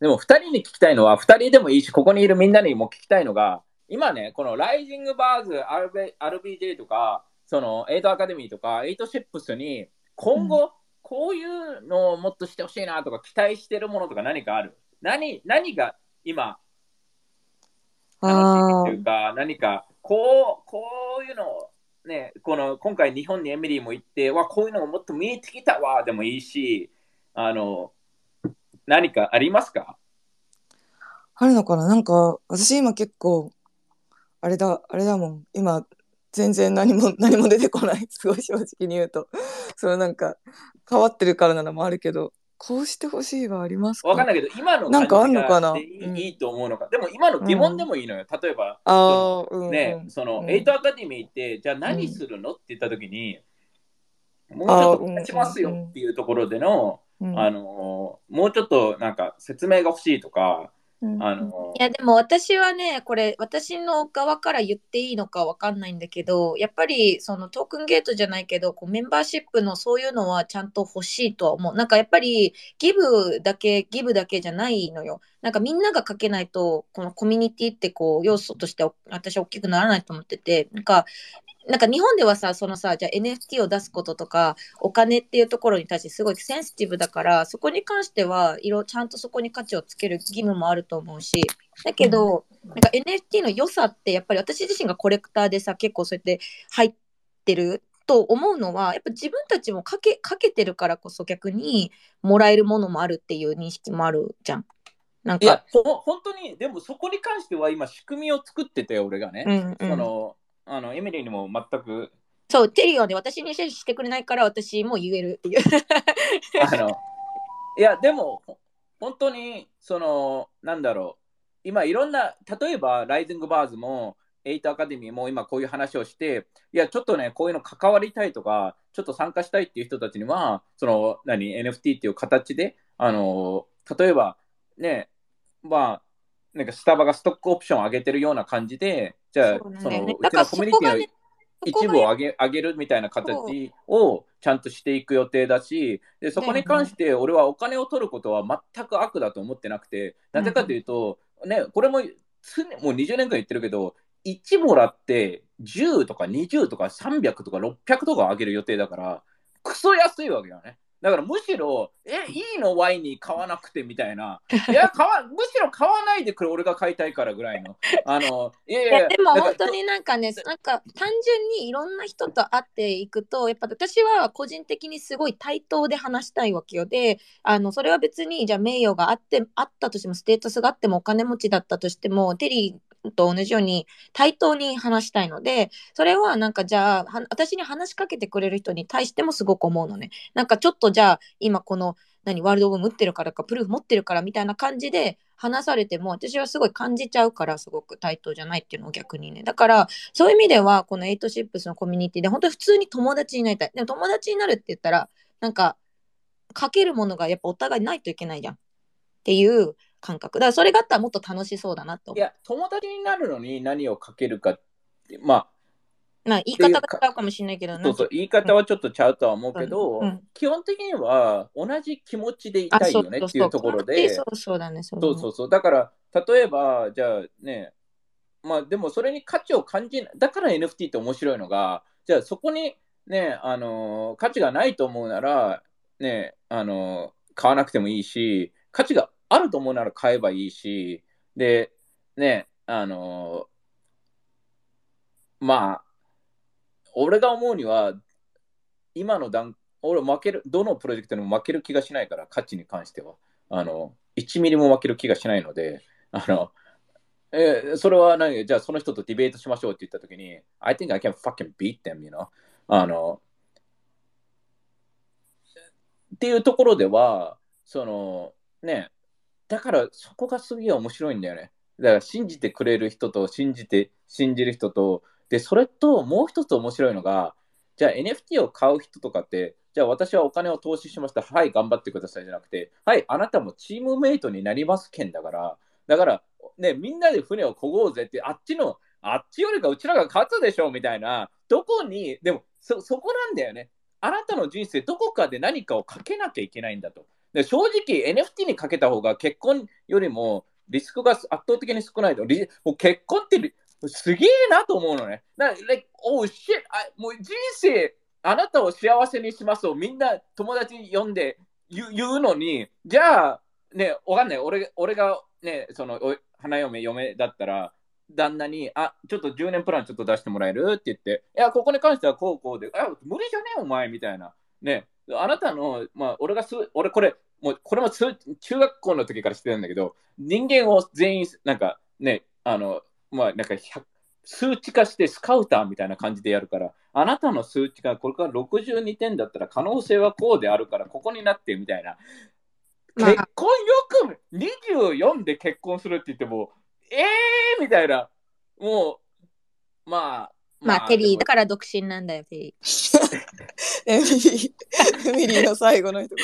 でも2人に聞きたいのは、2人でもいいし、ここにいるみんなにも聞きたいのが、今ね、この Rising Birds、RBJ とか、その Eight Academy とか、8ships に、今後、こういうのをもっとしてほしいなとか、期待してるものとか何かある？何何が今、楽しいというか、何か、こう、こういうのを、ね、この今回日本にエミリーも行って、わ、こういうのももっと見えてきたわ、でもいいし、あの、何かありますか？あるのかな？なんか、私今結構、あれだ、あれだもん。今、全然何も、何も出てこない。すごい正直に言うと。そのなんか、変わってるからなのもあるけど、こうしてほしいはありますか？わかんないけど、今のなんかあんのかな？いい,、と思うのか。でも今の疑問でもいいのよ。例えば、ああ、うん、ね、その、うん。エイトアカデミーって、じゃあ何するの？って言ったときに、もうちょっと立ちますよっていうところでの、うん。あの、もうちょっとなんか説明が欲しいとか、うん。あのい、やでも私はねこれ私の側から言っていいのかわかんないんだけどやっぱりそのトークンゲートじゃないけどこうメンバーシップのそういうのはちゃんと欲しいとは思う。なんかやっぱりギブだけギブだけじゃないのよ。なんかみんなが書けないとこのコミュニティってこう要素として私は大きくならないと思ってて。なんかなんか日本ではさ、そのさ、じゃあ NFT を出すこととか、お金っていうところに対してすごいセンシティブだから、そこに関しては、いろ、ちゃんとそこに価値をつける義務もあると思うし、だけど、なんか NFT の良さって、やっぱり私自身がコレクターでさ、結構そうやって入ってると思うのは、やっぱ自分たちもかけ、かけてるからこそ逆にもらえるものもあるっていう認識もあるじゃん。なんいや本当に、でもそこに関しては今仕組みを作ってて、俺がね。うんうんその、あの、エミリーにも全く、そう、テリーはね、私にシェアしてくれないから私も言えるっていう。あの、いや、でも、ほ本当に、その、なんだろう、今いろんな、例えば、ライジングバーズも、エイトアカデミーも今こういう話をして、いや、ちょっとね、こういうの関わりたいとか、ちょっと参加したいっていう人たちには、その、何、NFT っていう形で、あの、例えば、ね、まあ、なんかスタバがストックオプションを上げてるような感じで、じゃあ、そうなんその、うちのコミュニティの一部を上げ上げるみたいな形をちゃんとしていく予定だし、でそこに関して俺はお金を取ることは全く悪だと思ってなくて、なぜかというと、ね、これも常もう20年間言ってるけど、1もらって10とか20とか300とか600とか上げる予定だから、クソ安いわけよね。だからむしろ、え、いいのワインに買わなくてみたいな。いや、買わ、むしろ買わないでくれ、俺が買いたいからぐらいの。あの、いやいやでも本当になんかね、なんか単純にいろんな人と会っていくと、やっぱ私は個人的にすごい対等で話したいわけよ。で、あのそれは別にじゃあ名誉があってあったとしても、ステータスがあっても、お金持ちだったとしても、テリーと同じように対等に話したいので、それはなんかじゃあ、私に話しかけてくれる人に対してもすごく思うのね。なんかちょっとじゃあ、今この、何、 World of 持ってるからか、 Proof 持ってるからみたいな感じで話されても、私はすごい感じちゃうから、すごく対等じゃないっていうのを逆にね。だから、そういう意味では、この8ships のコミュニティで、本当に普通に友達になりたい。でも友達になるって言ったら、なんか、かけるものがやっぱお互いないといけないじゃん。っていう感覚。だからそれがあったらもっと楽しそうだなと。いや、友達になるのに何をかけるかって、ままあ言い方が違うかもしれないけど、そうそう、言い方はちょっとちゃうとは思うけど、うんうん基本的には同じ気持ちでいあたいよねっていうところで、そうそうだね。そうそうそうそう、だから、例えば、じゃあね、まあでもそれに価値を感じない、だから NFT って面白いのが、じゃあそこにね、あのー価値がないと思うなら、ね、あのー買わなくてもいいし、価値があると思うなら買えばいいし、で、ね、あのーまあ、俺が思うには、今の段、俺負ける、どのプロジェクトにも負ける気がしないから、価値に関しては。あの、1ミリも負ける気がしないので、あの、えーそれは何？じゃあその人とディベートしましょうって言ったときに、I think I can fucking beat them, you know? あの、っていうところでは、その、ね、だからそこがすげえ面白いんだよね。だから信じてくれる人と信じて、信じる人と、で、それともう一つ面白いのが、じゃあ NFT を買う人とかって、じゃあ私はお金を投資しました。はい、頑張ってくださいじゃなくて、はい、あなたもチームメイトになりますけんだから、だから、ね、みんなで船を漕ごうぜって、あっちの、あっちよりかうちらが勝つでしょみたいな、どこに、でもそ、そこなんだよね。あなたの人生、どこかで何かをかけなきゃいけないんだと。で正直 NFT にかけた方が結婚よりもリスクが圧倒的に少ないと。もう結婚ってすげえなと思うのね。だから、like, oh shit! あもう人生、あなたを幸せにしますをみんな友達に呼んで言うのに、じゃあ、ね、わかんない。俺俺がね、その花嫁、嫁だったら、旦那に、あ、ちょっと10年プランちょっと出してもらえる？って言って、いや、ここに関してはこうこうで、あ、無理じゃね？え、お前、みたいな。ね、あなたの、まあ、俺がす、俺これ、もう、これもす中学校の時から知ってるんだけど、人間を全員、なんかね、あの、まあ、なんか100数値化してスカウターみたいな感じでやるから、あなたの数値がこれから62点だったら可能性はこうであるから、ここになってみたいな。まあ結婚よく24で結婚するって言っても、えーみたいな。もう、まあ。まあ、テリーだでから独身なんだよ、テリ エミリー、エミリーの最後の人。も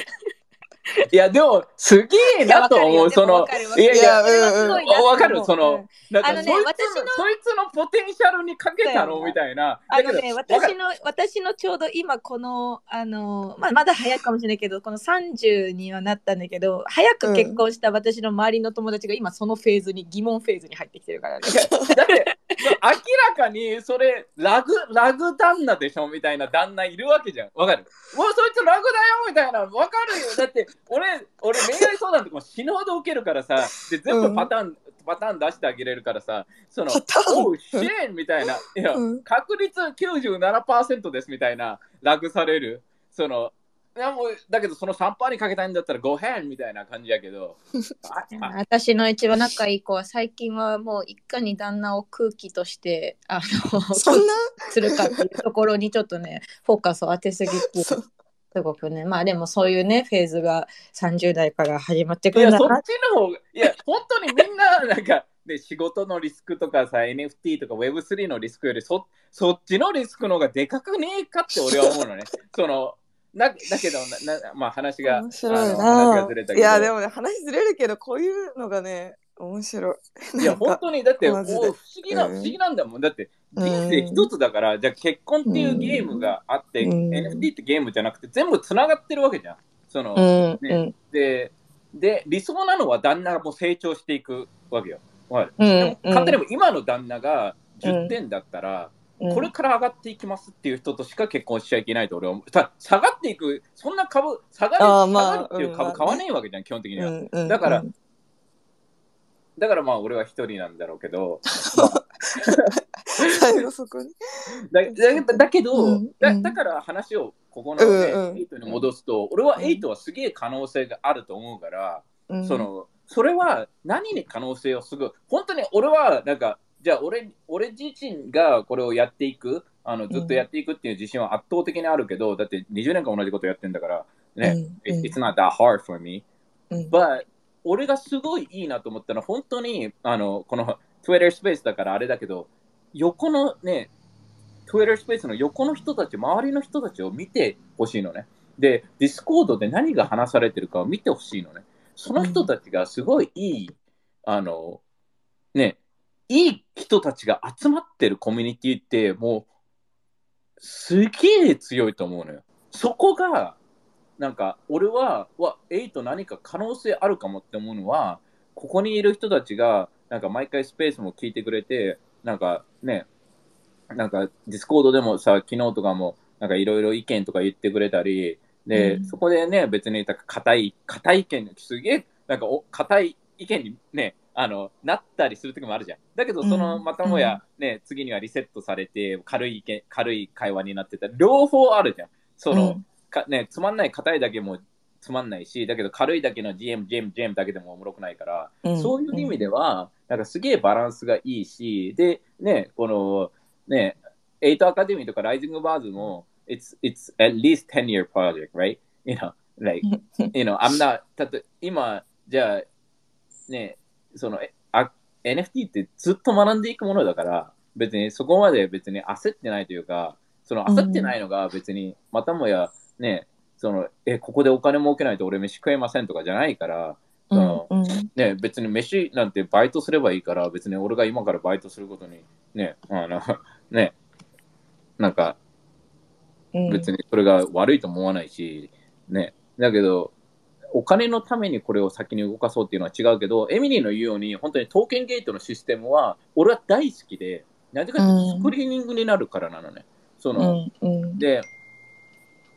いや、でも、すげえなと思う。その、いやいや、う。んうんわかる、その、なんかあのねそいつ私のそいつのポテンシャルにかけたの？みたいな。あのね、だけどわかる。私の、私のちょうど今この、あの、まあ、まだ早いかもしれないけど、この30にはなったんだけど、早く結婚した私の周りの友達が今そのフェーズに、疑問フェーズに入ってきてるからね。だって、明らかにそれ、ラグ、ラグ旦那でしょみたいな旦那いるわけじゃん。わかる？うわ、そいつラグだよみたいな。わかるよ。だって、俺、俺恋愛相談とかも死ぬほど受けるからさ、で、全部パターン、パターン出してあげれるからさ、その、おう、シェーンみたいな。いや、うん確率97%ですみたいな、ラグされる。その、いやもうだけどその3パーにかけたいんだったら Go ahead みたいな感じやけど。私の一番仲いい子は最近はもう一家に旦那を空気としてあの そんな？するかっていうところにちょっとねフォーカスを当てすぎてすごくね。まあでもそういうねフェーズが30代から始まってくいや、そっるんだなちの方が、いや、本当にみんな、なんか、ね、仕事のリスクとかさ、NFT とか Web3 のリスクよりそ、そっちのリスクの方がでかくねえかって俺は思うのね。その、だだけどなな、まあ話が、面白いな。がずれたけど。いやでもね話ずれるけどこういうのがね面白い。いや、本当に、だって、もう不思議な、うん。不思議なんだもん。だって、人生一つだから、じゃあ結婚っていうゲームがあって、うん。NFT ってゲームじゃなくて、全部つながってるわけじゃん。その、うんね。で、で、理想なのは旦那がもう成長していくわけよ。うんでもうん。簡単に今の旦那が10点だったら、うんこれから上がっていきますっていう人としか結婚しちゃいけないと俺は思う。さ下がっていく、そんな株、下がる下がるっていう株買わねえわけじゃん、基本的には。だからうん。だからまあ俺は一人なんだろうけど、最後そこに。だだだけど、だだから話をここの、ねエイトに戻すと、俺はエイトはすげえ可能性があると思うから、うん。そのそれは何に可能性をすぐ、本当に俺はなんか、じゃあ俺俺自身がこれをやっていく、あのずっとやっていくっていう自信は圧倒的にあるけど、だって20年間同じことやってんだから、ね、It's not that hard for me. うん But 俺がすごいいいなと思ったのは、本当にあのこの Twitter スペースだからあれだけど、横のね、Twitter スペースの横の人たち、周りの人たちを見てほしいのね。で、Discord で何が話されてるかを見てほしいのね。その人たちがすごいいい、あの、ね、いい人たちが集まってるコミュニティって、もう、すげえ強いと思うのよ。そこが、なんか、俺は、わ、 Eight 何か可能性あるかもって思うのは、ここにいる人たちが、なんか毎回スペースも聞いてくれて、なんかね、なんか Discord でもさ、昨日とかも、なんかいろいろ意見とか言ってくれたり、で、うんそこでね、別に、なんか硬い、硬い意見、すげえ、なんかお、硬い意見にね、あの、なったりする時もあるじゃん。だけど、その、うんまたもや、ね、次にはリセットされて、軽い意見、軽い会話になってた。両方あるじゃん。その、うんかね、つまんない硬いだけもつまんないし、だけど軽いだけの GM、GM、GM だけでもおもろくないから、うんそういう意味では、なんかすげえバランスがいいし、で、ね、この、ね、エイトアカデミーとかライジングバーズも、it's, it's at least 10 year project, right? You know, like, you know, I'm not, たと今、じゃあ、ね、その、えあ NFT ってずっと学んでいくものだから、別にそこまで別に焦ってないというか、その焦ってないのが別に、またもや、ね、その、え、ここでお金儲けないと俺飯食えませんとかじゃないから、そのうんね、別に飯なんてバイトすればいいから、別に俺が今からバイトすることに、ね、あの、ね、なんかうん。別にそれが悪いと思わないし、ね、だけど、お金のためにこれを先に動かそうっていうのは違うけど、エミリーの言うように、本当にトーケンゲートのシステムは、俺は大好きで、なぜかというとスクリーニングになるからなのね。その、うんうんで、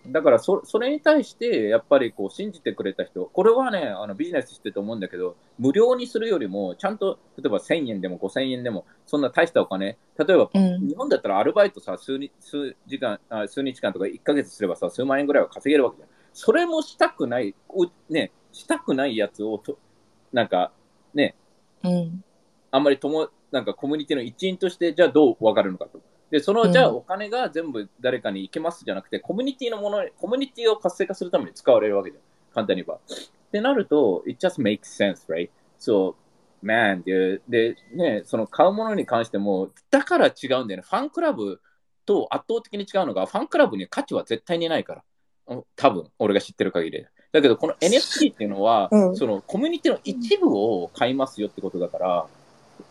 だからそそれに対して、やっぱりこう信じてくれた人、これはね、あのビジネスしてると思うんだけど、無料にするよりも、ちゃんと、例えば1000円でも5000円でも、そんな大したお金、例えばうん日本だったらアルバイトさ、数日数時間あ数日間とか1ヶ月すればさ、数万円ぐらいは稼げるわけじゃん。それもしたくない、おね、したくないやつをと、なんか、ね、うんあんまりとも、なんかコミュニティの一員として、じゃあどう分かるのかと。で、その、うんじゃあお金が全部誰かに行けますじゃなくて、コミュニティのもの、コミュニティを活性化するために使われるわけじゃん。簡単に言えば。ってなると、it just makes sense, right? So, man, で、で、ね、その買うものに関しても、だから違うんだよね。ファンクラブと圧倒的に違うのが、ファンクラブに価値は絶対にないから。うん多分、俺が知ってる限りで。だけど、この NFT っていうのは、うんそのコミュニティの一部を買いますよってことだから、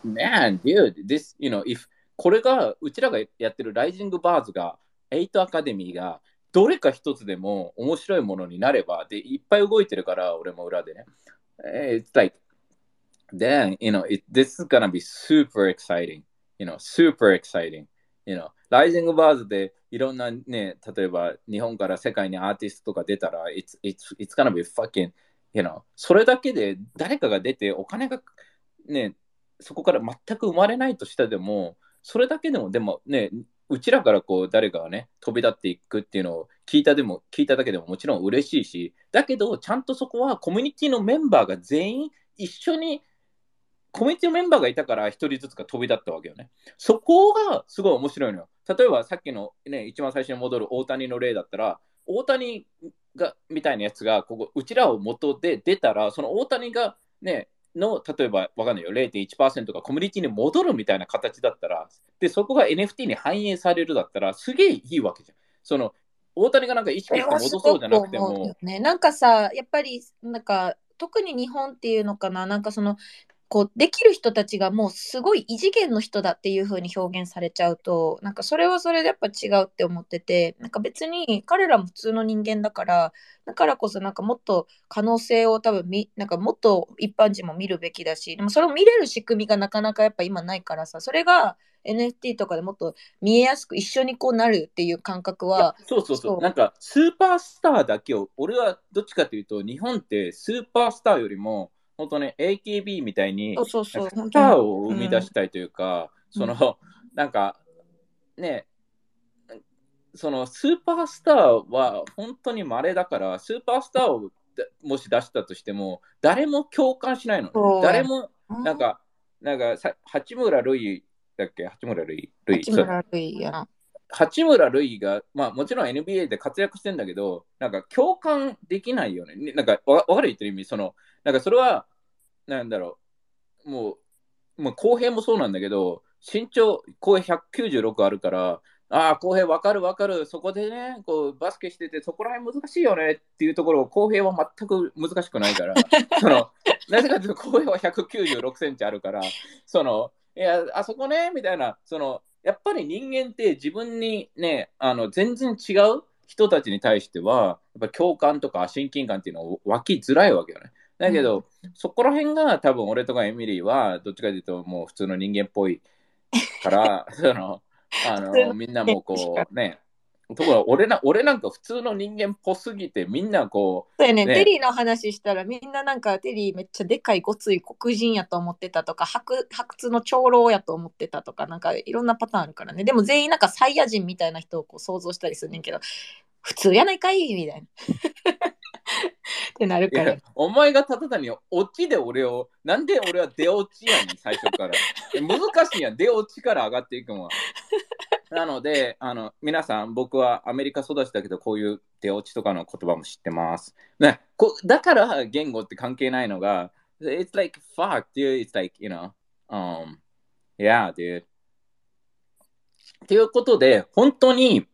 Man, dude, this, you know, if これが、うちらがやってるライジングバーズが、8アカデミーが、どれか一つでも面白いものになれば、で、いっぱい動いてるから、俺も裏でね。Eh, It's like, then, you know, it, this is gonna be super exciting. You know, super exciting. You know, ライジングバーズでいろんなね、例えば日本から世界にアーティストとか出たら、it's, it's, it's gonna be fucking, you know, それだけで誰かが出てお金がね、そこから全く生まれないとしたでも、それだけでも、でもね、うちらからこう誰かがね、飛び立っていくっていうのを聞いたでも、聞いただけでももちろん嬉しいし、だけど、ちゃんとそこはコミュニティのメンバーが全員一緒に、コミュニティメンバーがいたから一人ずつが飛び立ったわけよね。そこがすごい面白いのよ。例えばさっきのね、一番最初に戻る大谷の例だったら、大谷がみたいなやつがここうちらを元で出たら、その大谷がね、の例えばわかんないよ、0.1%がコミュニティに戻るみたいな形だったら、で、そこが NFT に反映されるだったら、すげえいいわけじゃん。その大谷がなんか意識して戻そうじゃなくても、ね、なんかさやっぱりなんか特に日本っていうのかななんかそのこうできる人たちがもうすごい異次元の人だっていう風に表現されちゃうとなんかそれはそれでやっぱ違うって思っててなんか別に彼らも普通の人間だからだからこそなんかもっと可能性を多分みなんかもっと一般人も見るべきだしでもそれを見れる仕組みがなかなかやっぱ今ないからさそれが NFT とかでもっと見えやすく一緒にこうなるっていう感覚はそうそうそう。そう。なんかスーパースターだけを、俺はどっちかというと、日本ってスーパースターよりも、本当ね、AKB みたいにそうそうスターを生み出したいというか、うんその、なんか、ね、そのスーパースターは本当に稀だから、スーパースターをだもし出したとしても、誰も共感しないのね。誰も、ななんか、なんかさ、八村塁だっけ？八村塁。塁八村塁やな。八村塁が、まあもちろん NBA で活躍してんだけど、なんか共感できないよね。ねなんかわわかる言ってる意味、その、なんかそれは、なんだろう、もう、もう公平もそうなんだけど、身長、公平196あるから、ああ、公平わかるわかる、そこでね、こうバスケしてて、そこら辺難しいよね。っていうところを公平は全く難しくないから、その、なぜかというと公平は196センチあるから、その、いや、あそこね、みたいな、その、やっぱり人間って自分にね、あの全然違う人たちに対しては、やっぱ共感とか親近感っていうのを湧きづらいわけよね。だけど、そこら辺が多分俺とかエミリーは、どっちかというともう普通の人間っぽいから、その、あの、みんなもこうね、ところが俺な 俺なんか普通の人間っぽすぎて、みんなこそうやねね。テリーの話したらみんななんかテリーめっちゃでかいごつい黒人やと思ってたとか白白髪の長老やと思ってたとかなんかいろんなパターンあるからね。でも全員なんかサイヤ人みたいな人をこう想像したりするねんけど普通やないかいみたいな。ってなるから。や、お前がただ単にオチで俺を、なんで俺は出落ちやねん、最初から。難しいやん、出落ちから上がっていくのは。なので、あの皆さん、僕はアメリカ育ちだけど、こういう出落ちとかの言葉も知ってます。ね、こだから言語って関係ないのが、It's like, fuck, dude. It's like, you know, um, yeah, dude. ということで、本当に、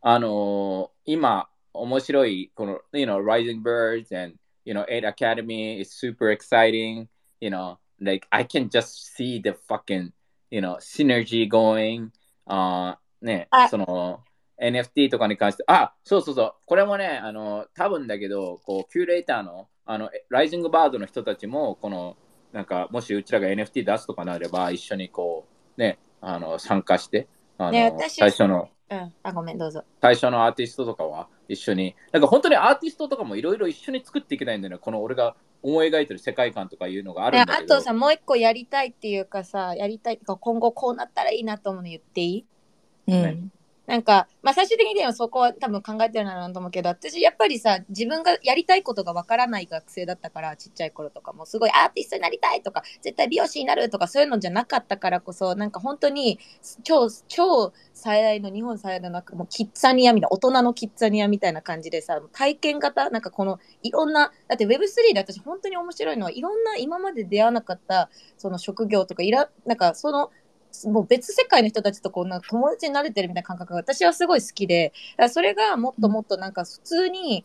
あのー今、面白い、この、you know, Rising Birds and, you know, 8 Academy is super exciting. You know, like, I can just see the fucking, you know, synergy going. あーねあ、その、NFT とかに関して、あ、そうそうそう、これもね、あの、多分だけど、こう、キュレーターの、あの、ライジングバードの人たちも、この、なんか、もしうちらが NFT 出すとかなれば、一緒にこう、ね、あの、参加して、あの、ね私最初の、うん。あ、ごめん、どうぞ。最初のアーティストとかは一緒に、なんか本当にアーティストとかもいろいろ一緒に作っていけないんだよね、この俺が思い描いてる世界観とかいうのがあるんだけど。あとさ、もう一個やりたいっていうかさ、やりたいとか、今後こうなったらいいなと思うの言っていい？うん。なんか、まあ、最終的にはそこは多分考えてるなと思うけど、私やっぱりさ、自分がやりたいことがわからない学生だったから、ちっちゃい頃とかも、すごいアーティストになりたいとか、絶対美容師になるとか、そういうのじゃなかったからこそ、なんか本当に、超、超最大の、日本最大のなんかもうキッザニアみたいな、大人のキッザニアみたいな感じでさ、体験型、なんかこの、いろんな、だって Web3 で私本当に面白いのは、いろんな今まで出会わなかった、その職業とか、いら、なんかその、もう別世界の人たちとこうな友達になれてるみたいな感覚が私はすごい好きで、だそれがもっともっとなんか普通に、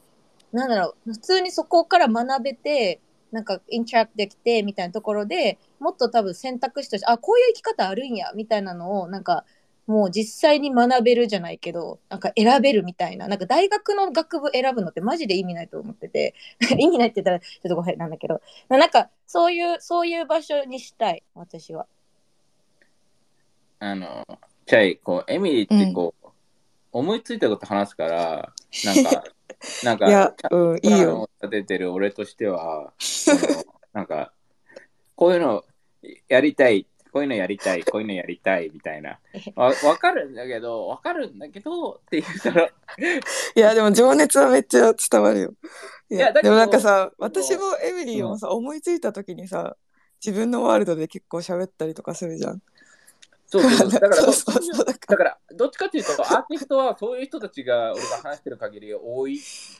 なんだろう、普通にそこから学べて、なんかインタラクトできてみたいなところでもっと多分選択肢として、あ、こういう生き方あるんや、みたいなのをなんかもう実際に学べるじゃないけど、なんか選べるみたいな、なんか大学の学部選ぶのってマジで意味ないと思ってて、意味ないって言ったらちょっとごめんなんだけど、なんかそういう、そういう場所にしたい、私は。あの、チャイ、こう、エミリーってこう、思いついたこと話すから、なんか、なんか、いうんいいよを立ててる俺としては、なんか、こういうのやりたい、こういうのやりたい、こういうのやりたいみたいな。わわかるんだけど、わかるんだけどって言ったら、いや、でも情熱はめっちゃ伝わるよ。いいやでもなんかさ、私もエミリーもさ、思いついた時にさ、自分のワールドで結構喋ったりとかするじゃん。そうそうそう。だから、だから、どっちかっていうと、アーティストはそういう人たちが俺が話してる限り多い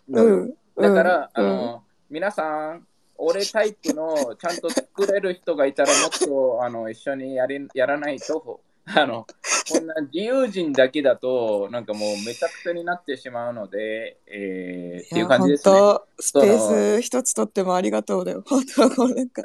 ら。のよ。うん。だから、うんあの、皆さん、俺タイプのちゃんと作れる人がいたらもっとあの一緒にやりやらないと、あの、こんな自由人だけだと、なんかもうめちゃくちゃになってしまうので、えー、っていう感じですね。本当スペース一つとってもありがとうだよ。本当こうなんか。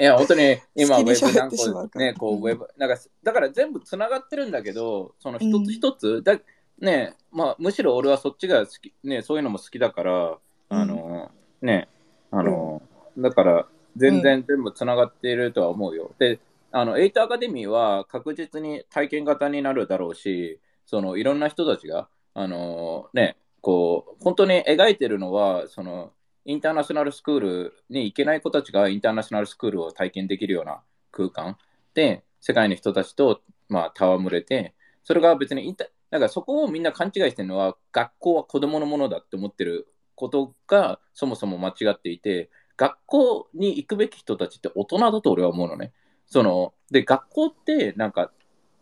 いや、本当に今、ウェブなん喋ってしまうから。かね、こう、うん。ウェブ、なんか、だから全部つながってるんだけど、その一うん。つ一つ、だね、まあ、むしろ俺はそっちが好き、ね、そういうのも好きだから、あの、ね、あの、だから、全然全部つながっているとは思うよ。で、あの、エイトアカデミーは確実に体験型になるだろうし、その、いろんな人たちが、あの、ね、こう、本当に描いてるのは、その、インターナショナルスクールに行けない子たちがインターナショナルスクールを体験できるような空間で、世界の人たちと、まあ、戯れて、それが別にインタ、なんかそこをみんな勘違いしてるのは、学校は子供のものだって思ってることがそもそも間違っていて、学校に行くべき人たちって大人だと俺は思うのね。その、で、学校ってなんか、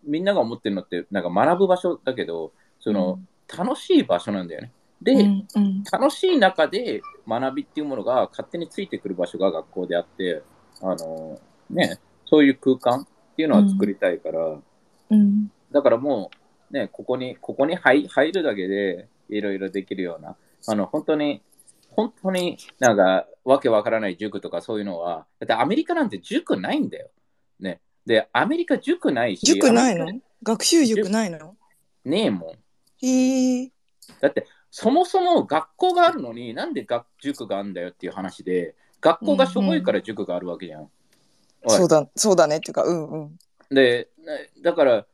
みんなが思ってるのって、なんか学ぶ場所だけど、その、楽しい場所なんだよね。で、うんうん楽しい中で学びっていうものが勝手についてくる場所が学校であって、あの、ね、そういう空間っていうのは作りたいから、うんだからもう、ね、ここに、ここに入入るだけでいろいろできるような、あの、本当に、本当になんか、わけわからない塾とかそういうのは、だってアメリカなんて塾ないんだよ。ね。で、アメリカ塾ないし、塾ないの？学習塾ないの？ねえもん。へえ。だって、そもそも学校があるのになんで学塾があるんだよっていう話で、学校がしょぼいから塾があるわけじゃん。おいそうだ、そうだねっていうか、うんうん。で、ねだから、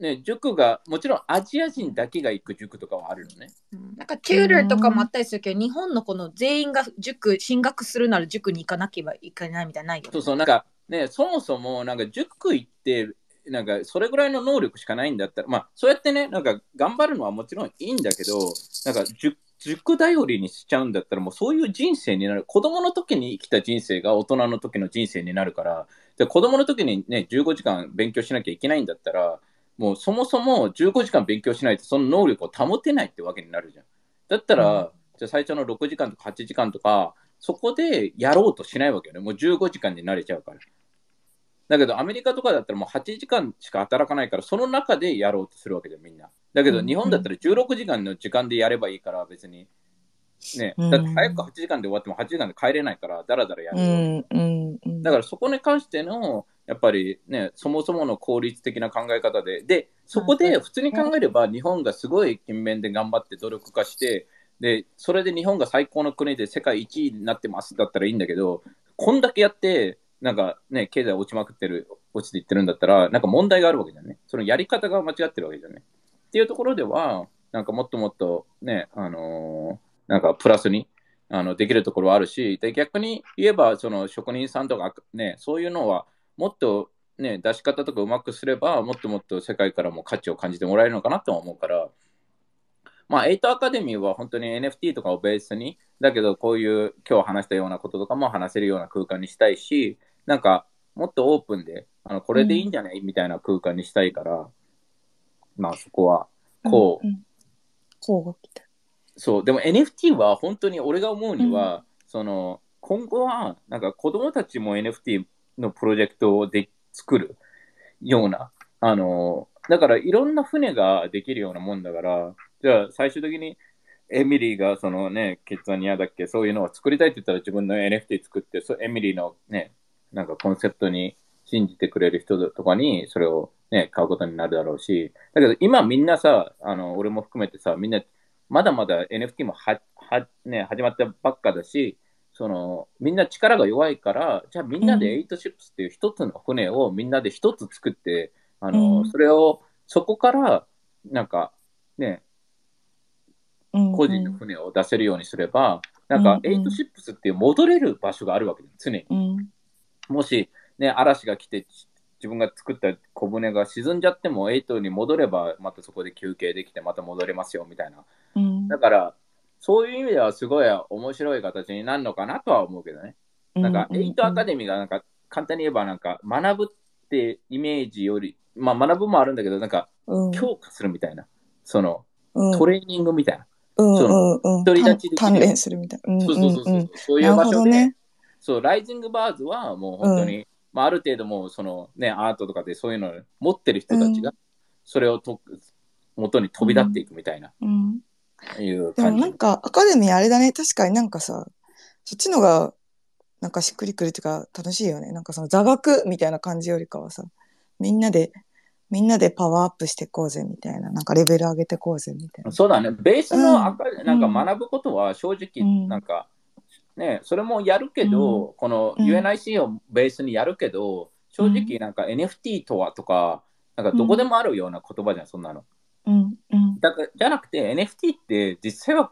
ね、塾が、もちろんアジア人だけが行く塾とかはあるのね。うんなんかチューターとかもあったりするけど、日本のこの全員が塾、進学するなら塾に行かなければいけないみたいなのないよね。そうそう、なんかね、そもそもなんか塾行って、なんかそれぐらいの能力しかないんだったら、まあそうやってね、なんか頑張るのはもちろんいいんだけど、なんか塾塾頼りにしちゃうんだったらもうそういう人生になる。子供の時に生きた人生が大人の時の人生になるから、で子供の時にね、15時間勉強しなきゃいけないんだったら、もうそもそも15時間勉強しないとその能力を保てないってわけになるじゃん。だったら、うんじゃあ最初の6時間とか8時間とか、そこでやろうとしないわけよね。もう15時間に慣れちゃうから。だけどアメリカとかだったらもう8時間しか働かないから、その中でやろうとするわけじゃん、みんな。だけどうん日本だったら16時間の時間でやればいいから、別に。ね、うんだって早く8時間で終わっても8時間で帰れないから、だらだらやるよ。うんうんうん。だからそこに関してのやっぱりね、そもそもの効率的な考え方で、で、そこで普通に考えれば、日本がすごい勤勉で頑張って努力家して、で、それで日本が最高の国で世界一位になってますだったらいいんだけど、こんだけやって、なんかね、経済落ちまくってる、落ちていってるんだったら、なんか問題があるわけじゃね。そのやり方が間違ってるわけじゃね。っていうところでは、なんかもっともっとね、あのーなんかプラスにあのできるところはあるし、で逆に言えば、その職人さんとかね、そういうのはもっとね、出し方とかうまくすれば、もっともっと世界からも価値を感じてもらえるのかなとは思うから、まあ、エイトアカデミーは本当に NFT とかをベースに、だけどこういう今日話したようなこととかも話せるような空間にしたいし、なんかもっとオープンで、あのこれでいいんじゃない、みたいな空間にしたいから、まあそこは、こう、うん。うん交互期待そう、でも NFT は本当に俺が思うには、その今後はなんか子供たちも NFT のプロジェクトをで作るような、あの、だからいろんな船ができるようなもんだから、じゃあ最終的にエミリーがそのね、ケツアニアだっけ、そういうのを作りたいって言ったら自分の NFT 作って、そエミリーのね、なんかコンセプトに信じてくれる人とかにそれをね、買うことになるだろうし、だけど今みんなさ、あの、俺も含めてさ、みんなまだまだ NFT もはは、ね、始まったばっかだし、そのみんな力が弱いから、じゃあみんなでうん。8シップスっていう一つの船をみんなで一つ作って、あのうん。それをそこからなんかね、うん個人の船を出せるようにすれば、なんかうんうん。8シップスっていう戻れる場所があるわけです、常に。うんもし、ね、嵐が来て、自分が作った小舟が沈んじゃっても、8に戻れば、またそこで休憩できて、また戻れますよ、みたいな。うんだから、そういう意味ではすごい面白い形になるのかなとは思うけどね。なんか、エイトアカデミーがなんか、簡単に言えばなんか、学ぶってイメージより、まあ学ぶもあるんだけど、なんか、うん強化するみたいな。その、うんトレーニングみたいな。うんそうんうん独り立ちで鍛錬するみたいな。そうそうそうそう。そういう場所で、どね。そう、ライジングバーズはもう本当に、まあある程度もうそのね、アートとかでそういうのを持ってる人たちが、うそれをと元に飛び立っていくみたいな、うん。いう感じ。でもなんかアカデミーあれだね。確かになんかさそっちのがなんかしっくりくるっていうか楽しいよね。なんかその座学みたいな感じよりかはさみんなでみんなでパワーアップしていこうぜみたいな。なんかレベル上げていこうぜみたいな。そうだね、ベースのアカ、うん。なんか学ぶことは正直、うん。なんか、ね、それもやるけど、このうん。UNIC をベースにやるけど、正直なんか NFT とはとか、なんかどこでもあるような言葉じゃん、そんなの。うん。うん。だからじゃなくて NFT って実際は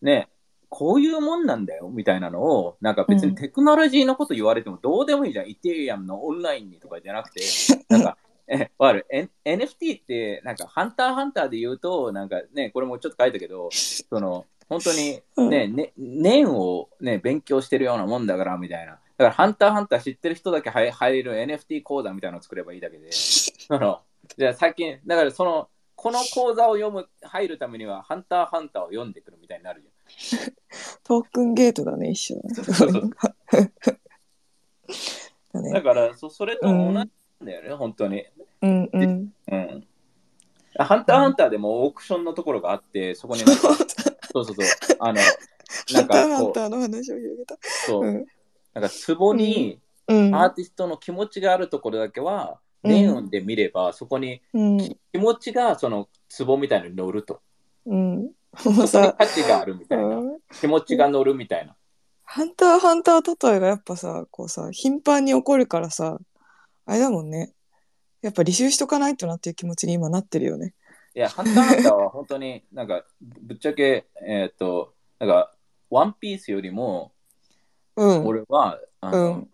ね、こういうもんなんだよみたいなのを、なんか別にテクノロジーのこと言われてもどうでもいいじゃん。イテリアムのオンラインにとかじゃなくて、なんか、え、わかる、N、?NFT って、なんか、ハンターハンターで言うと、なんかね、これもちょっと書いたけど、その、本当にね、ね、念をね、勉強してるようなもんだから、みたいな。だから、ハンターハンター知ってる人だけ入入れる NFT 講座みたいなのを作ればいいだけで、その、じゃあ最近、だからその、この講座を読む、入るためには、ハンターハンターを読んでくるみたいになるじ トークンゲートだね一緒だね。そうそう。だねだから、そそれと同じなんだよね、本当に。うんうん。うん。ハンターハンターでもオークションのところがあって、そこにそうそうそう、あの、なハンターんかハンターの話を広げた。そうう、んなんか壺にうんアーティストの気持ちがあるところだけは、うんネオンで見れば、そこにうん気持ちがその壺みたいに乗ると。うん。もうそこにさ、価値があるみたいな。うん気持ちが乗るみたいな。ハンターハンター例えがやっぱさ、こうさ、頻繁に起こるからさ、あれだもんね。やっぱ履修しとかないとなっていう気持ちに今なってるよね。いや、ハンターハンターは本当になんか、ぶっちゃけ、えーっと、なんか、ワンピースよりも、うん。俺は、あのうん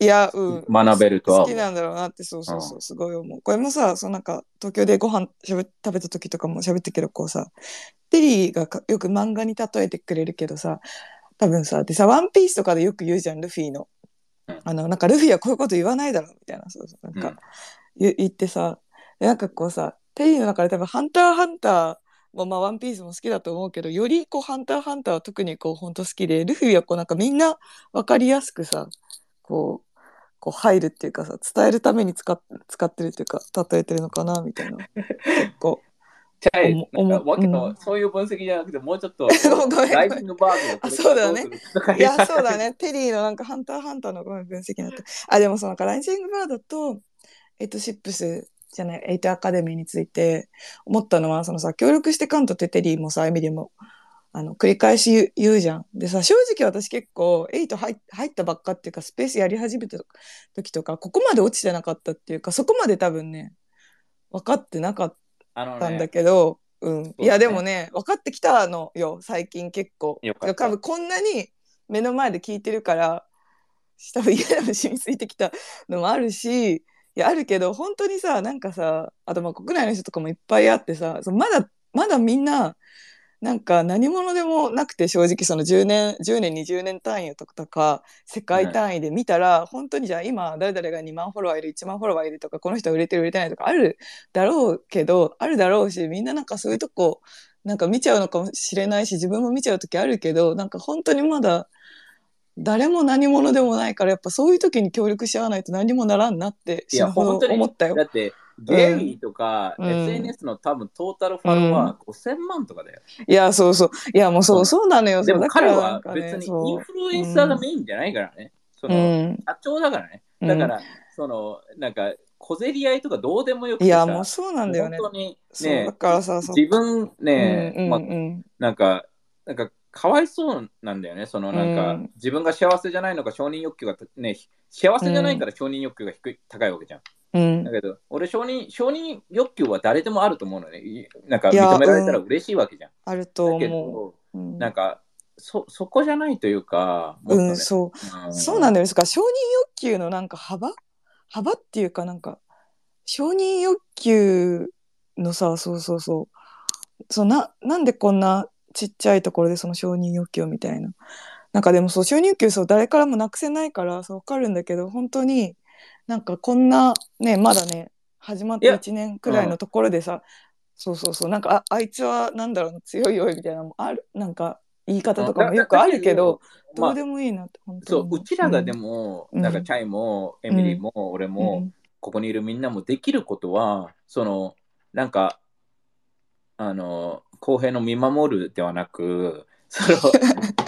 いや、うん。学べるとは思う好きなんだろうなって、そうそうそう、すごい思う。これもさ、そのなんか、東京でご飯しゃべ食べた時とかも喋ってるけど、こうさ、テリーがかよく漫画に例えてくれるけどさ、多分さ、でさ、ワンピースとかでよく言うじゃん、ルフィのうん。あの、なんかルフィはこういうこと言わないだろ、みたいな、そうそう、なんか、言言ってさ、でなんかこうさ、テリーの中で多分、ハンターハンターも、まあ、ワンピースも好きだと思うけど、よりこう、ハンターハンターは特にこう、本当好きで、ルフィはこう、なんかみんなわかりやすくさ、こう、こう入るっていうかさ伝えるために使っ使ってるっていうか例えてるのかなみたいな結構ちゃい、おもなんかわけの、うんそういう分析じゃなくて、もうちょっと、ライジングバーグそうだよねいや、そうだ。ね。テリーのなんか、ハンターハンターのごめん分析になった。あ、でもその、ライジングバードと、エイトシップスじゃない、エイトアカデミーについて思ったのは、そのさ、協力してカントってテリーもさ、エミリーも、あの、繰り返し言うじゃん。でさ、正直私結構、エイト入入ったばっかっていうか、スペースやり始めた時とか、ここまで落ちてなかったっていうか、そこまで多分ね、分かってなかったんだね、けど、うん、ねいやでもね分かってきたのよ最近結構。よか多分こんなに目の前で聞いてるから多分嫌な染みついてきたのもあるしいやあるけど本当にさなんかさあとまあ国内の人とかもいっぱいあってさそうまだまだみんななんか何者でもなくて正直その10年10年20年単位とか世界単位で見たら、本当にじゃあ今誰々が2万フォロワーいる1万フォロワーいるとかこの人は売れてる売れてないとかあるだろうけどあるだろうしみんななんかそういうとこなんか見ちゃうのかもしれないし自分も見ちゃう時あるけどなんか本当にまだ誰も何者でもないからやっぱそういう時に協力し合わないと何もならんなっていや死ぬほど本当に。思ったよ。だ。って、ゲイとか、うん。SNS の多分トータルフォロワー5000万とかだよ。いやそうそう。いやもうそうそう。なのよ。でも彼は別にインフルエンサーがメインじゃないからね。その、うん。社長だからね。だから、その、なんか、小競り合いとかどうでもよくいやもうそうなんだよね。本当にそうねだからさ自分ね、まあうんなんか、なんか、かわいそうなんだよね。そのなんか、うん自分が幸せじゃないのか承認欲求がね、幸せじゃないから承認欲求が低い、高いわけじゃん。うんだけど、俺承認、承認欲求は誰でもあると思うのね。いなんかいや認められたら嬉しいわけじゃん。あるとだけ思ど、う。うんなんか、そ、そこじゃないというか、もっとねうん、そう。うんそうなんだよ。ですから承認欲求のなんか幅？幅っていうかなんか承認欲求のさそうそうそうそうななんでこんなちっちゃいところでその承認欲求みたいな。なんかでもそう承認欲求そう誰からもなくせないからそう分かるんだけど本当になんかこんなねまだね始まっていや1年くらいのところでさ、そうそうそうなんかああいつはなんだろうな強いよみたいなのもある。なんか言い方とかもよくあるけど、どまあうでもいいなって本当そう、うちらがでも、うん。なんかチャイも、エミリーも、俺も、ここにいるみんなもできることは、その、なんか、あの、公平の見守るではなく、その、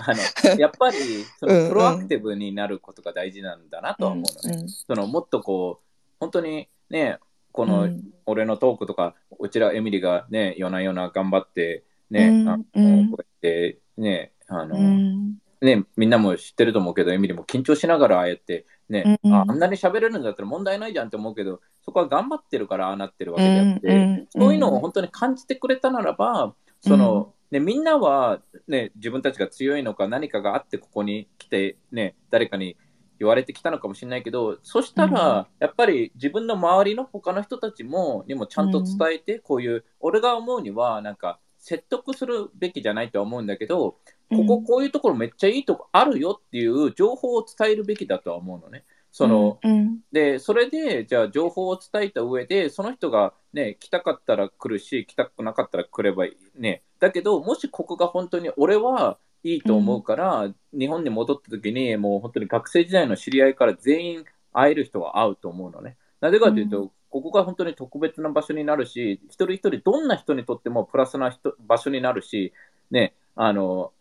あの、やっぱり、そうんうん。の、プロアクティブになることが大事なんだなとは思うのね。その、もっとこう、本当にね、この、俺のトークとか、うちらエミリーがね、夜な夜な頑張って、ね、うんあのうん。こうやって、ね、あの、うん。ね、みんなも知ってると思うけど、エミリーも緊張しながらああやって、ね、うんああんなに喋れるんだったら問題ないじゃんって思うけど、そこは頑張ってるからああなってるわけであって、うん。そういうのを本当に感じてくれたならば、その、ね、みんなは、ね、自分たちが強いのか何かがあってここに来て、ね、誰かに言われてきたのかもしれないけど、そしたら、やっぱり自分の周りの他の人たちもにもちゃんと伝えて、こういう、俺が思うには、なんか、説得するべきじゃないとは思うんだけど、こここういうところめっちゃいいとこあるよっていう情報を伝えるべきだとは思うのね。その、うんで、それで、じゃあ情報を伝えた上で、その人がね、来たかったら来るし、来たくなかったら来ればいい。ね。だけど、もしここが本当に俺はいいと思うから、日本に戻った時に、もう本当に学生時代の知り合いから全員会える人は会うと思うのね。なぜかというと、うここが本当に特別な場所になるし、一人一人どんな人にとってもプラスな人場所になるし、ね、あの、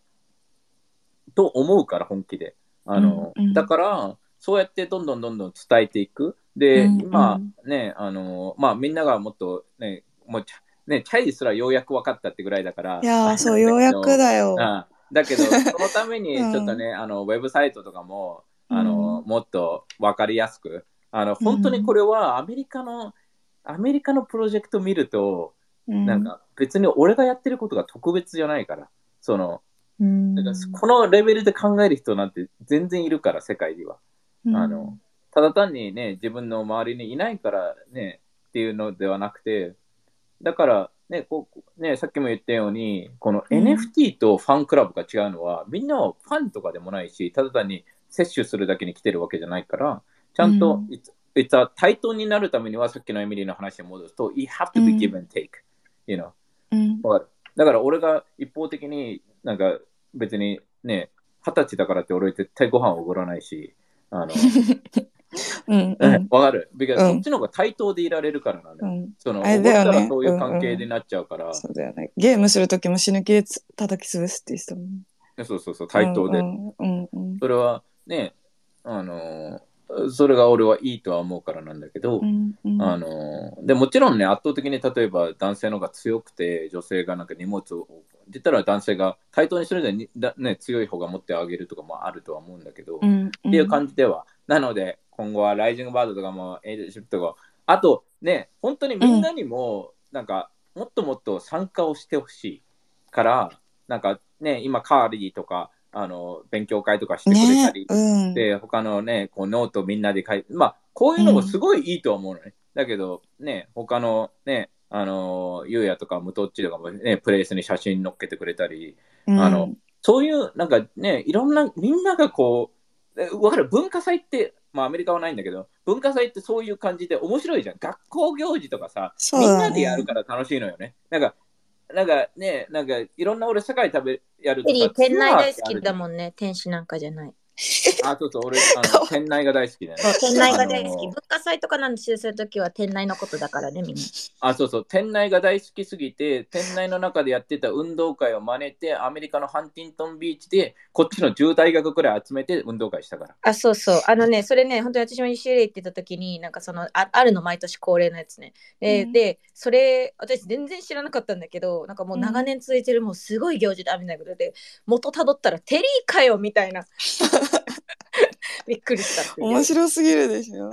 と思うから、本気で。あの、うんうんだから、そうやってどんどんどんどん伝えていく。で、うん今うん。ね、あの、まあみんながもっとね、もうちゃ、ね、チャイすらようやく分かったってぐらいだから。いやそうようやくだよ。あ だけど、そのためにちょっとね、あの、ウェブサイトとかも、あの、もっと分かりやすく、あの、本当にこれはアメリカの、アメリカのプロジェクト見ると、うん。なんか別に俺がやってることが特別じゃないから、その、うん。だからこのレベルで考える人なんて全然いるから、世界には。あの、ただ単にね、自分の周りにいないからね、っていうのではなくて、だからね、こうねさっきも言ったように、このうん。NFT とファンクラブが違うのは、みんなはファンとかでもないし、ただ単に摂取するだけに来てるわけじゃないから、ちゃんと、うん。対等になるためには、さっきのエミリーの話に戻すと、you have to be うん。give and take. You know? うん。わかる。だから俺が一方的になんか別にね、二十歳だからって俺絶対ご飯をおごらないし、あの、うんううん。んわかる。そっちの方が対等でいられるからなんだよ。うん。その、あれだよね。らそういう関係になっちゃうから、そうだよね。ゲームする時も死ぬ気でつ叩き潰すって言ってたもん。ねそうそうそう、対等で。うんうんうんそれはね、あのーそれが俺はいいとは思うからなんだけど、うんうん。あのーでもちろんね、圧倒的に例えば男性の方が強くて、女性がなんか荷物を、言ったら男性が対等にするのにだ、ね、強い方が持ってあげるとかもあるとは思うんだけど、うんっていう感じでは。なので、今後はライジングバードとかも、エイジシップとか、あとね、本当にみんなにも、なんか、もっともっと参加をしてほしいから、なんかね、今、カーリーとか、あの、勉強会とかしてくれたり、ねうんで、他のね、こうノートみんなで書いて、まあ、こういうのもすごいいいと思うのね。だけど、ね、他のね、あの、ゆうやとかムトッチとかもね、プレイスに写真載っけてくれたり、うんあのそういう、なんかね、いろんな、みんながこう、えわかる、文化祭って、まあアメリカはないんだけど、文化祭ってそういう感じで面白いじゃん。学校行事とかさ、ねんなでやるから楽しいのよね。なんか、なんかね、なんかいろんな俺、世界食べやるとエリー、か店内大好きだん。もんね。天使なんかじゃない。あ、そうそう、俺、あの店内が大好きだね。そう、店内が大好き。あの文化祭とかなんでするときは店内のことだからね、みんな。あ、そうそう、店内が大好きすぎて、店内の中でやってた運動会を真似て、アメリカのハンティントンビーチで、こっちの10大学くらい集めて運動会したから。あ、そうそう。あのね、それね、本当に私も UCLA 行ってた時に、なんかその、ああるの毎年恒例のやつね。で、うんで、それ、私全然知らなかったんだけど、なんかもう長年続いてる、もうすごい行事だみたいなことで、元たどったら、テリーかよみたいな。びっくりしたっていう面白すぎるでしょ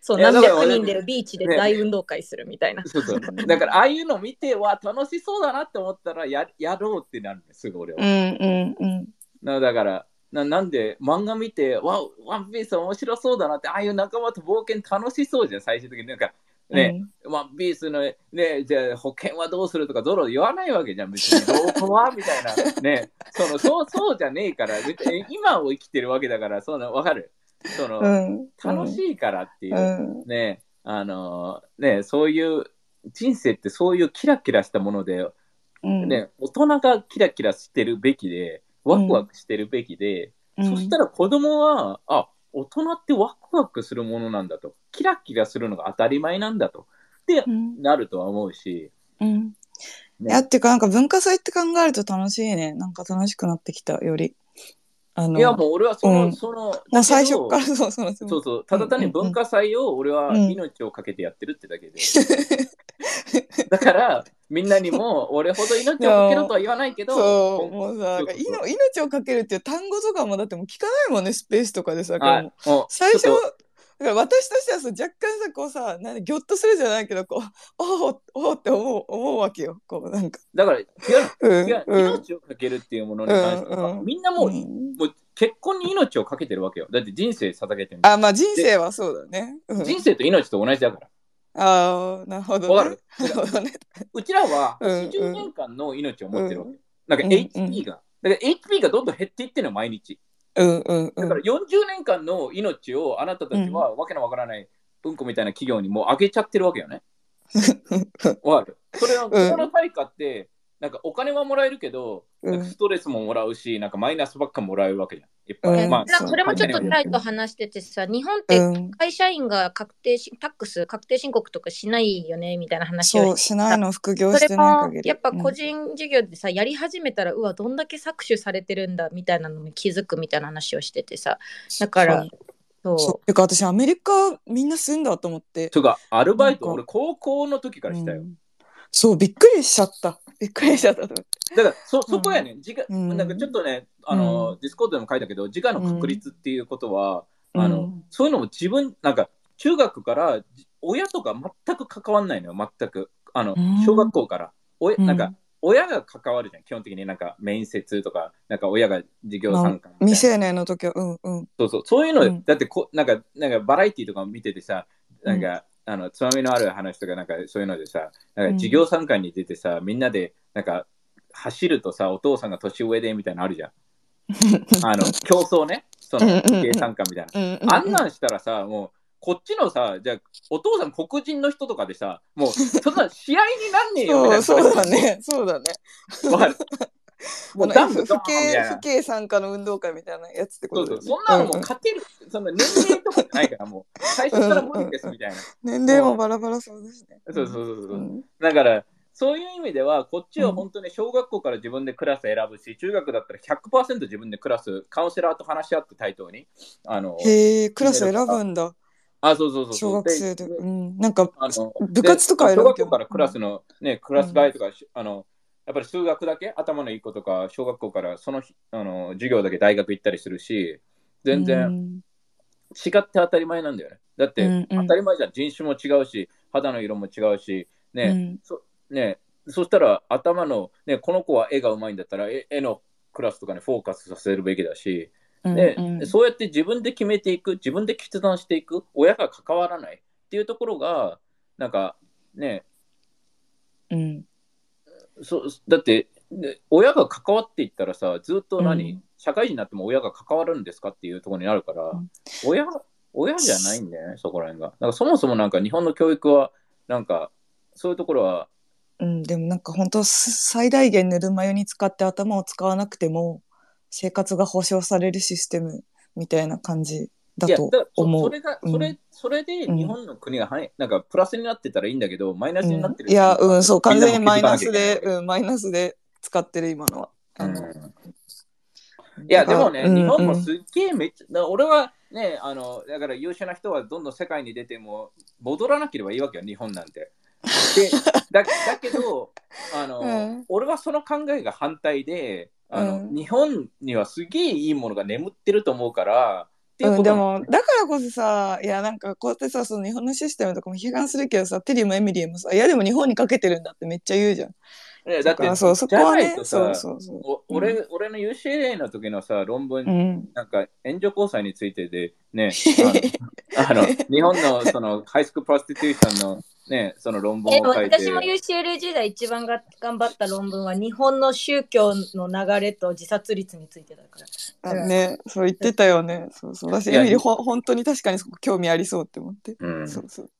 そう、いや何だから俺百人でビーチで大運動会するみたいな。そうそう。だから、ああいうの見て、わ、楽しそうだなって思ったらや、やろうってなるね、すぐ俺は。うんうんうんなだからな、なんで、漫画見て、わ、ワンピース面白そうだなって、ああいう仲間と冒険楽しそうじゃん、最終的に。なんか、ね、ワンピースの、ね、じゃあ保険はどうするとか、ドロ言わないわけじゃん、別に。どこはみたいな。ね、その、そう、そうじゃねえから、別に今を生きてるわけだから、その、わかる？その、うん。楽しいからっていう。うん。ね、あのね、そういう、人生ってそういうキラキラしたもので、うん。ね、大人がキラキラしてるべきで、ワクワクしてるべきで、そしたら子供は、あ、大人ってワクワクするものなんだと。キラキラするのが当たり前なんだと。で、うん。なるとは思うし。うん。ね。いやっていうかなんか文化祭って考えると楽しいね。なんか楽しくなってきたより。あのいや、もう俺はその、うん。その、もう最初からだけどそうそうそうそう、ただ単に文化祭を俺は命をかけてやってるってだけで。だから、みんなにも俺ほど命をかけろとは言わないけど、そうもうさそうそうそう。いの命をかけるっていう単語とかもだってもう聞かないもんねスペースとかでさ最初だから私としてはさ若干さこうさなんギョッとするじゃないけどこう おおおーって思う思うわけよ。こうなんか。とだから違ううん違う、うん。命をかけるっていうものに関しては、うんうん。みんなもう,、うん。もう結婚に命をかけてるわけよ。だって人生捧げてるあまあ人生はそうだね、うん、人生と命と同じだから。ああなるほど、ね、わかる？なるほどね。うちらはうん うん。20年間の命を持ってるわけ。なんかうん HP が。だから HP がどんどん減っていってるの毎日。うんうんうん。だから40年間の命をあなたたちはわけのわからないうんこみたいな企業にもうあげちゃってるわけよね。わかる？それは、うん。その対価って、なんかお金はもらえるけど、うん。なんかストレスももらうし、なんかマイナスばっかもらえるわけじゃん。いっぱい。うん。まあ、なんかそれもちょっとタイと話しててさ、日本ってうん。会社員が確定し、 tax、確定申告とかしないよねみたいな話をそうしないの副業してない限り。やっぱ個人事業でさ、やり始めたらうわどんだけ搾取されてるんだみたいなのに気づくみたいな話をしててさ。だからそうそう。そう。てか私アメリカみんな住んだと思って。とか、アルバイト、俺高校の時からしたよ。うん。そうびっくりしちゃったびっくりしちゃったと思って。だからそ、そこやね、自我うん。なんかちょっとね、あの、う Discord でも書いたけど、自我の確立っていうことは、うん。あの、そういうのも自分、なんか、中学からじ親とか全く関わんないのよ、全く。あのうん、小学校から。おうん。なんか、親が関わるじゃん、基本的になんか面接とか、なんか親が授業参加未成年の時はうんうん。そうそう、そういうの、うん。だってこ、なんか、なんかバラエティとか見ててさ、なんか、あの、つまみのある話とか、なんかそういうのでさ、なんか授業参観に出てさ、みんなで、なんか、走るとさ、お父さんが年上でみたいなのあるじゃん。あの、競争ね、その、うんうんうん授業参観みたいな。うんうんあんなんしたらさ、もう、こっちのさ、じゃあお父さん黒人の人とかでさ、もう、そんな試合になんねえよみたいな。そうそうだ。ねそうだね もうダン不敬不。敬参加の運動会みたいなやつってこそうそう、そんなのもううんうん勝てる、その年齢とかじゃないから、もう 最初から無理ですみたいな。年齢もバラバラそうですね。そうそうそうそう。んだから、そういう意味では、こっちは本当に小学校から自分でクラス選ぶし、中学だったら100%自分でクラス、カウンセラーと話し合って対等に。あのへえ、クラス選ぶんだ。あ、そうそうそうそう。小学生で。でうん。なんか、あの部活とか選ぶ小学校からクラスの、ね、クラス替えとか、あの、やっぱり数学だけ頭のいい子とか、小学校からその日あの授業だけ大学行ったりするし、全う然ん。違って当たり前なんだよね。だって、うんうん。当たり前じゃん。人種も違うし、肌の色も違うし、ね、うん。そねそしたら頭の、ね、この子は絵がうまいんだったら、絵絵のクラスとかにフォーカスさせるべきだし、でうんうん。そうやって自分で決めていく、自分で決断していく、親が関わらないっていうところが、なんかね、うんそだって、で親が関わっていったらさ、ずっと何、うん。社会人になっても親が関わるんですかっていうところになるから、ん。親親じゃないんだよね、そこら辺が。だからそもそもなんか日本の教育は、なんか、そういうところは、うん、でもなんか本当す最大限ぬるま湯に使って頭を使わなくても生活が保障されるシステムみたいな感じだいや、と思。そうれが、うん。それ、それで日本の国がはね、なんかプラスになってたらいいんだけど、マイナスになってるうんいや、うん、そう、完全にマイナスで、うん、マイナスで使ってる今のは。いや、でもね、うん日本もすっげえめっちゃ、俺はね、あの、だから優秀な人はどんどん世界に出ても、戻らなければいいわけよ、日本なんて。でだだけどあの、うん。俺はその考えが反対であの、うん。日本にはすげえいいものが眠ってると思うから、っていううん、でことなの？もだからこそさいやなんかこうやってさその日本のシステムとかも批判するけどさテリーもエミリーもさいやでも日本にかけてるんだってめっちゃ言うじゃん。いやだってだからそうそこじゃはないとさねそうそうそう。お俺俺の UCLA の時のさ論文、うんなんか援助交際についてでね あのあの日本のその high school prostitution のねその論文でもを書いて私も UCL 時代一番が頑張った論文は日本の宗教の流れと自殺率についてだから。あねそう言ってたよね。そうそう私いやエミリーほ本当に確かにそこ興味ありそうって思って。うんそうそう。